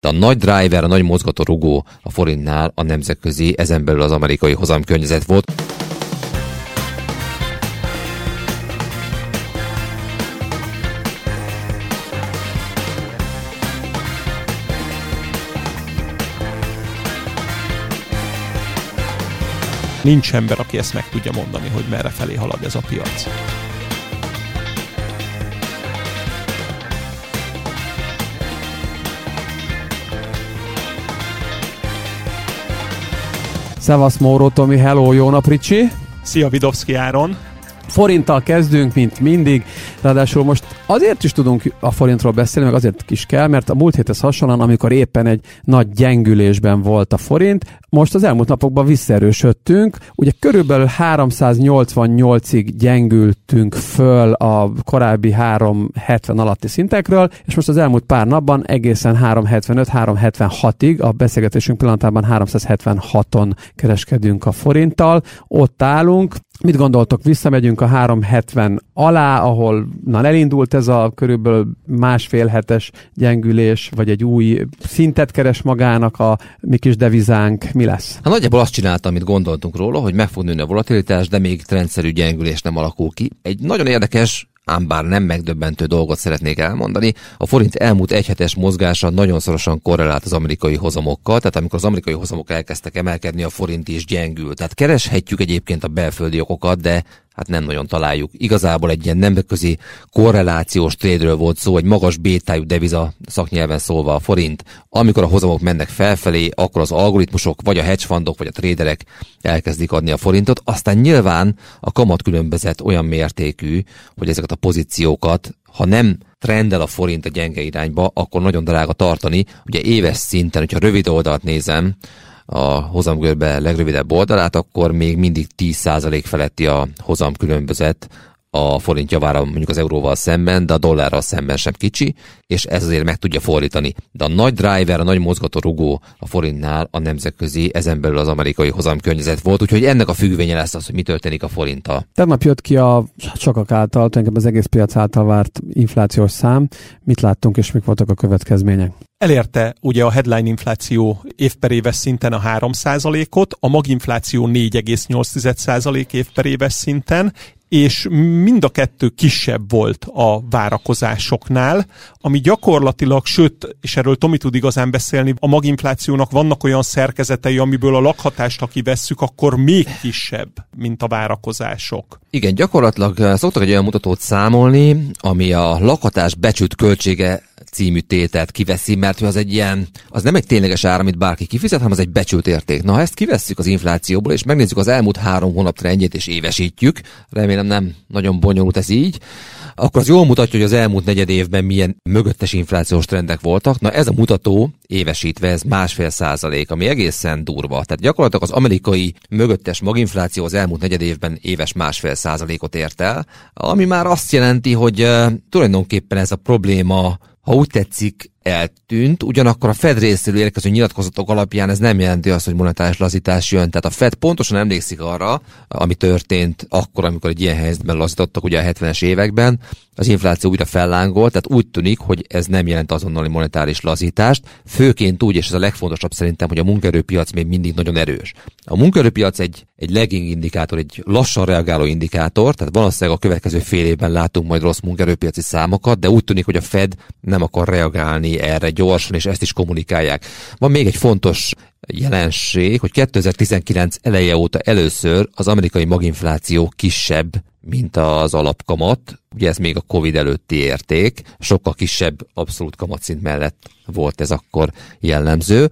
De a nagy driver, a nagy mozgató rugó a forintnál a nemzetközi, ezen belül az amerikai hozam környezet volt. Nincs ember, aki ezt meg tudja mondani, hogy merre felé halad ez a piac. Szevasz Móró Tomi, hello, jó nap Ricsi! Szia Vidovszki Áron! Forinttal kezdünk, mint mindig, ráadásul most azért is tudunk a forintról beszélni, meg azért is kell, mert a múlt héthez hasonlóan, amikor éppen egy nagy gyengülésben volt a forint, most az elmúlt napokban visszaerősödtünk, ugye körülbelül 388-ig gyengültünk föl a korábbi 370 alatti szintekről, és most az elmúlt pár napban egészen 375-376-ig, a beszélgetésünk pillanatában 376-on kereskedünk a forinttal, ott állunk, Mit gondoltok, visszamegyünk a 370 alá, ahol na, elindult ez a körülbelül másfél hetes gyengülés, vagy egy új szintet keres magának a mi kis devizánk, mi lesz? Hát nagyjából azt csinálta, amit gondoltunk róla, hogy meg fog nőni a volatilitás, de még rendszerű gyengülés nem alakul ki. Egy nagyon érdekes ám bár nem megdöbbentő dolgot szeretnék elmondani. A forint elmúlt egyhetes mozgása nagyon szorosan korrelált az amerikai hozamokkal, tehát amikor az amerikai hozamok elkezdtek emelkedni, a forint is gyengült. Tehát kereshetjük egyébként a belföldi okokat, de hát nem nagyon találjuk. Igazából egy ilyen nemzetközi korrelációs trédről volt szó, egy magas bétájú deviza szaknyelven szólva a forint. Amikor a hozamok mennek felfelé, akkor az algoritmusok, vagy a hedge fundok, vagy a tréderek elkezdik adni a forintot. Aztán nyilván a kamat különbözet olyan mértékű, hogy ezeket a pozíciókat, ha nem trendel a forint a gyenge irányba, akkor nagyon drága tartani. Ugye éves szinten, hogyha rövid oldalt nézem, a hozamgörbe legrövidebb oldalát, akkor még mindig 10% feletti a hozam különbözet a forint javára mondjuk az euróval szemben, de a dollárral szemben sem kicsi, és ez azért meg tudja fordítani. De a nagy driver, a nagy mozgató rugó a forintnál a nemzetközi, ezen belül az amerikai hozam környezet volt, úgyhogy ennek a függvénye lesz az, hogy mi történik a forinttal. Tegnap jött ki a sokak által, tulajdonképpen az egész piac által várt inflációs szám. Mit láttunk és mik voltak a következmények? Elérte ugye a headline infláció év per éves szinten a 3%-ot, a maginfláció 4,8% év per éves szinten, és mind a kettő kisebb volt a várakozásoknál, ami gyakorlatilag, sőt, és erről Tomi tud igazán beszélni, a maginflációnak vannak olyan szerkezetei, amiből a lakhatást, ha kivesszük, akkor még kisebb, mint a várakozások. Igen, gyakorlatilag szoktak egy olyan mutatót számolni, ami a lakhatás becsült költsége című tételt kiveszi, mert az egy ilyen, az nem egy tényleges ár, amit bárki kifizet, hanem az egy becsült érték. Na, ha ezt kivesszük az inflációból, és megnézzük az elmúlt három hónap trendjét, és évesítjük, remélem nem nagyon bonyolult ez így, akkor az jól mutatja, hogy az elmúlt negyed évben milyen mögöttes inflációs trendek voltak. Na ez a mutató évesítve ez másfél százalék, ami egészen durva. Tehát gyakorlatilag az amerikai mögöttes maginfláció az elmúlt negyed évben éves másfél százalékot ért el, ami már azt jelenti, hogy uh, tulajdonképpen ez a probléma ha úgy tetszik, eltűnt, ugyanakkor a Fed részéről érkező nyilatkozatok alapján ez nem jelenti azt, hogy monetáris lazítás jön. Tehát a Fed pontosan emlékszik arra, ami történt akkor, amikor egy ilyen helyzetben lazítottak ugye a 70-es években, az infláció újra fellángolt, tehát úgy tűnik, hogy ez nem jelent azonnali monetáris lazítást, főként úgy, és ez a legfontosabb szerintem, hogy a munkaerőpiac még mindig nagyon erős. A munkaerőpiac egy, egy lagging indikátor, egy lassan reagáló indikátor, tehát valószínűleg a következő fél évben látunk majd rossz munkaerőpiaci számokat, de úgy tűnik, hogy a Fed nem akar reagálni erre gyorsan, és ezt is kommunikálják. Van még egy fontos jelenség, hogy 2019 eleje óta először az amerikai maginfláció kisebb, mint az alapkamat. Ugye ez még a Covid előtti érték, sokkal kisebb abszolút kamatszint mellett volt ez akkor jellemző.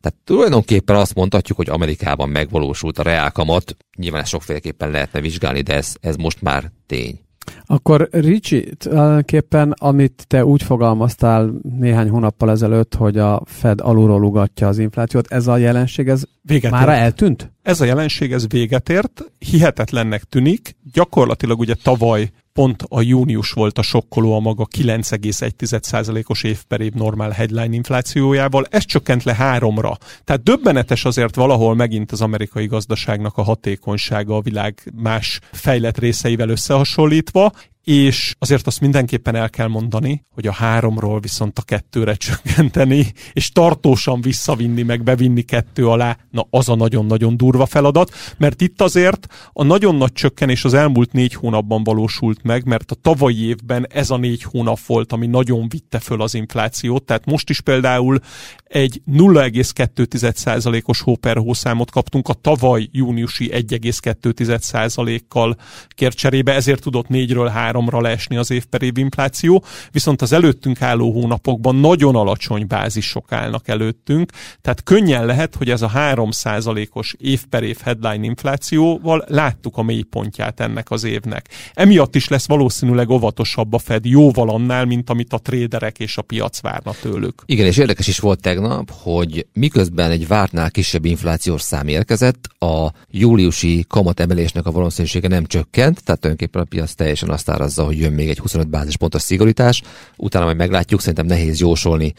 Tehát tulajdonképpen azt mondhatjuk, hogy Amerikában megvalósult a reálkamat. Nyilván ezt sokféleképpen lehetne vizsgálni, de ez, ez most már tény. Akkor Ricsi, tulajdonképpen amit te úgy fogalmaztál néhány hónappal ezelőtt, hogy a Fed alulról ugatja az inflációt, ez a jelenség, ez véget már eltűnt? Ez a jelenség, ez véget ért, hihetetlennek tűnik. Gyakorlatilag ugye tavaly pont a június volt a sokkoló a maga 9,1%-os év per év normál headline inflációjával, ez csökkent le háromra. Tehát döbbenetes azért valahol megint az amerikai gazdaságnak a hatékonysága a világ más fejlett részeivel összehasonlítva, és azért azt mindenképpen el kell mondani, hogy a háromról viszont a kettőre csökkenteni, és tartósan visszavinni, meg bevinni kettő alá, na az a nagyon-nagyon durva feladat, mert itt azért a nagyon nagy csökkenés az elmúlt négy hónapban valósult meg, mert a tavalyi évben ez a négy hónap volt, ami nagyon vitte föl az inflációt, tehát most is például egy 0,2%-os hó per hószámot kaptunk a tavaly júniusi 1,2%-kal kért cserébe, ezért tudott 4-ről 3-ra leesni az év per év infláció, viszont az előttünk álló hónapokban nagyon alacsony bázisok állnak előttünk, tehát könnyen lehet, hogy ez a 3%-os év per év headline inflációval láttuk a mélypontját ennek az évnek. Emiatt is lesz valószínűleg óvatosabb a Fed jóval annál, mint amit a tréderek és a piac várna tőlük. Igen, és érdekes is volt tegnap, hogy miközben egy vártnál kisebb inflációs szám érkezett, a júliusi kamatemelésnek a valószínűsége nem csökkent, tehát tulajdonképpen a piac teljesen azt árazza, hogy jön még egy 25 bázispontos szigorítás, utána majd meglátjuk, szerintem nehéz jósolni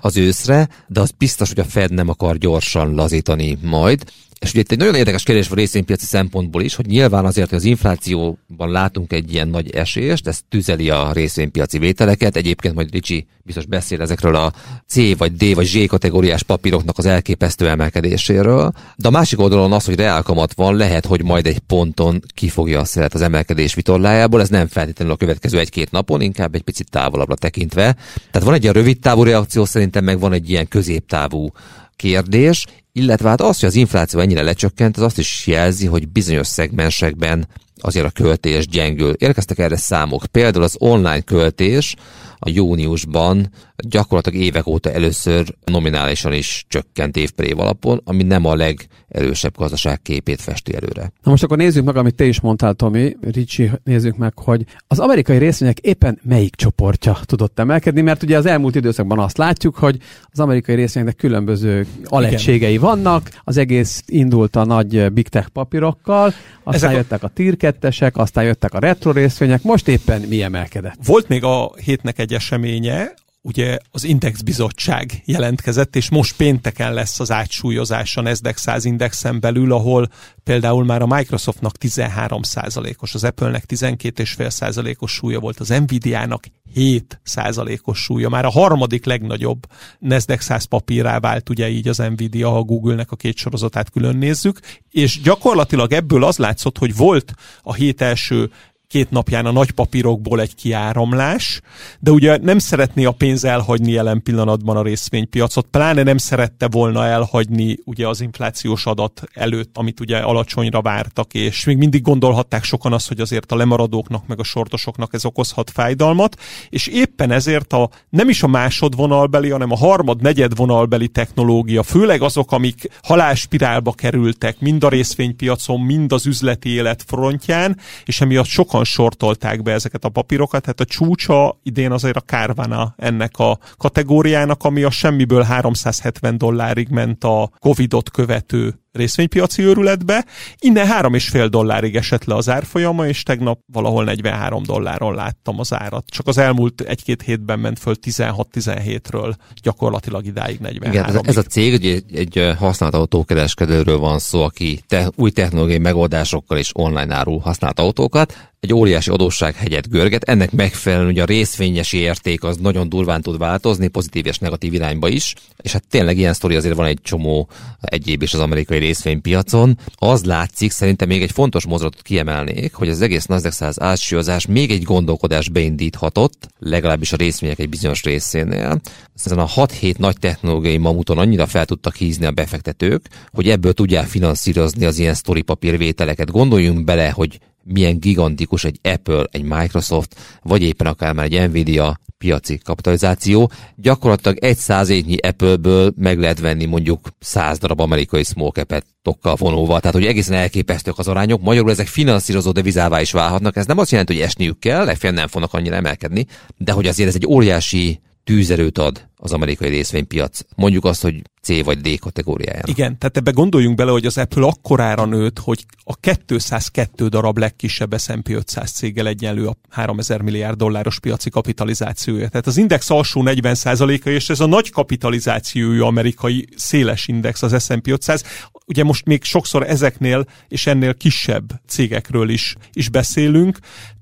az őszre, de az biztos, hogy a Fed nem akar gyorsan lazítani majd, és ugye itt egy nagyon érdekes kérdés van részvénypiaci szempontból is, hogy nyilván azért, hogy az inflációban látunk egy ilyen nagy esést, ez tüzeli a részvénypiaci vételeket. Egyébként majd Ricsi biztos beszél ezekről a C vagy D vagy Z kategóriás papíroknak az elképesztő emelkedéséről. De a másik oldalon az, hogy reálkamat van, lehet, hogy majd egy ponton kifogja a szeret az emelkedés vitorlájából. Ez nem feltétlenül a következő egy-két napon, inkább egy picit távolabbra tekintve. Tehát van egy ilyen rövid távú reakció, szerintem meg van egy ilyen középtávú kérdés, illetve hát az, hogy az infláció ennyire lecsökkent, az azt is jelzi, hogy bizonyos szegmensekben azért a költés gyengül. Érkeztek erre számok. Például az online költés a júniusban gyakorlatilag évek óta először nominálisan is csökkent év per év alapon, ami nem a legerősebb gazdaság képét festi előre. Na most akkor nézzük meg, amit te is mondtál, Tomi, Ricsi, nézzük meg, hogy az amerikai részvények éppen melyik csoportja tudott emelkedni, mert ugye az elmúlt időszakban azt látjuk, hogy az amerikai részvényeknek különböző alegységei vannak, az egész indult a nagy big tech papírokkal, aztán Ezek jöttek a tier 2 aztán jöttek a retro részvények, most éppen mi emelkedett? Volt még a hétnek egy eseménye, ugye az Index Bizottság jelentkezett, és most pénteken lesz az átsúlyozás a Nasdaq 100 indexen belül, ahol például már a Microsoftnak 13%-os, az Apple-nek 12,5%-os súlya volt, az Nvidia-nak 7%-os súlya. Már a harmadik legnagyobb Nasdaq 100 papírá vált ugye így az Nvidia, ha a Google-nek a két sorozatát külön nézzük, és gyakorlatilag ebből az látszott, hogy volt a hét első két napján a nagy papírokból egy kiáramlás, de ugye nem szeretné a pénz elhagyni jelen pillanatban a részvénypiacot, pláne nem szerette volna elhagyni ugye az inflációs adat előtt, amit ugye alacsonyra vártak, és még mindig gondolhatták sokan azt, hogy azért a lemaradóknak meg a sortosoknak ez okozhat fájdalmat, és éppen ezért a nem is a másodvonalbeli, hanem a harmad, negyed vonalbeli technológia, főleg azok, amik halálspirálba kerültek, mind a részvénypiacon, mind az üzleti élet frontján, és emiatt sokan sokan sortolták be ezeket a papírokat, hát a csúcsa idén azért a Kárvana ennek a kategóriának, ami a semmiből 370 dollárig ment a Covidot követő részvénypiaci őrületbe. Innen három és fél dollárig esett le az árfolyama, és tegnap valahol 43 dolláron láttam az árat. Csak az elmúlt egy-két hétben ment föl 16-17-ről gyakorlatilag idáig 43 Igen, ez, ez a cég ugye egy, egy használt autókereskedőről van szó, aki te, új technológiai megoldásokkal és online árul használt autókat, egy óriási adóssághegyet görget, ennek megfelelően ugye a részvényesi érték az nagyon durván tud változni, pozitív és negatív irányba is, és hát tényleg ilyen sztori azért van egy csomó egyéb is az amerikai részvénypiacon. Az látszik, szerintem még egy fontos mozdulatot kiemelnék, hogy az egész Nasdaq 100 átsúlyozás még egy gondolkodás beindíthatott, legalábbis a részvények egy bizonyos részénél. Ezen a 6-7 nagy technológiai mamuton annyira fel tudtak hízni a befektetők, hogy ebből tudják finanszírozni az ilyen sztoripapírvételeket. Gondoljunk bele, hogy milyen gigantikus egy Apple, egy Microsoft, vagy éppen akár már egy Nvidia piaci kapitalizáció. Gyakorlatilag egy százétnyi Apple-ből meg lehet venni mondjuk száz darab amerikai small cap tokkal vonóval. Tehát, hogy egészen elképesztők az arányok. Magyarul ezek finanszírozó devizává is válhatnak. Ez nem azt jelenti, hogy esniük kell, legfeljebb nem fognak annyira emelkedni, de hogy azért ez egy óriási tűzerőt ad az amerikai részvénypiac. Mondjuk azt, hogy C vagy D kategóriáján. Igen, tehát ebbe gondoljunk bele, hogy az Apple akkorára nőtt, hogy a 202 darab legkisebb S&P 500 céggel egyenlő a 3000 milliárd dolláros piaci kapitalizációja. Tehát az index alsó 40%-a, és ez a nagy kapitalizációjú amerikai széles index, az S&P 500. Ugye most még sokszor ezeknél és ennél kisebb cégekről is, is beszélünk,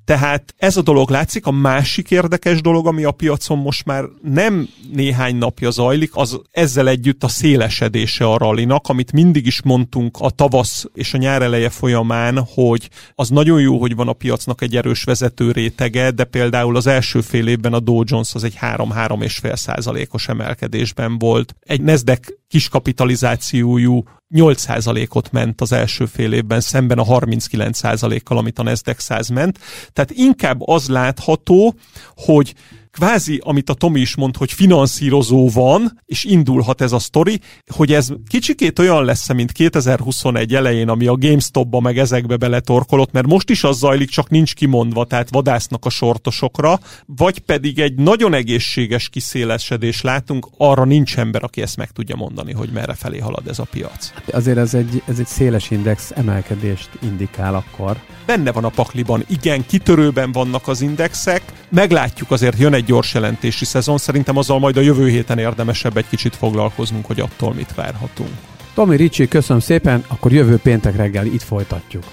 Tehát ez a dolog látszik. A másik érdekes dolog, ami a piacon most már nem néhány napja zajlik, az ezzel együtt a szélesedése a rallinak, amit mindig is mondtunk a tavasz és a nyár eleje folyamán, hogy az nagyon jó, hogy van a piacnak egy erős vezető rétege, de például az első fél évben a Dow Jones az egy 3-3,5 százalékos emelkedésben volt. Egy Nasdaq kis kapitalizációjú 8%-ot ment az első fél évben, szemben a 39%-kal, amit a Nasdaq 100 ment. Tehát inkább az látható, hogy kvázi, amit a Tomi is mond, hogy finanszírozó van, és indulhat ez a sztori, hogy ez kicsikét olyan lesz, mint 2021 elején, ami a GameStop-ba meg ezekbe beletorkolott, mert most is az zajlik, csak nincs kimondva, tehát vadásznak a sortosokra, vagy pedig egy nagyon egészséges kiszélesedés látunk, arra nincs ember, aki ezt meg tudja mondani, hogy merre felé halad ez a piac. Azért ez egy, ez egy széles index emelkedést indikál akkor. Benne van a pakliban, igen, kitörőben vannak az indexek, meglátjuk azért, jön egy gyors jelentési szezon, szerintem azzal majd a jövő héten érdemesebb egy kicsit foglalkoznunk, hogy attól mit várhatunk. Tomi Ricsi, köszönöm szépen, akkor jövő péntek reggel itt folytatjuk.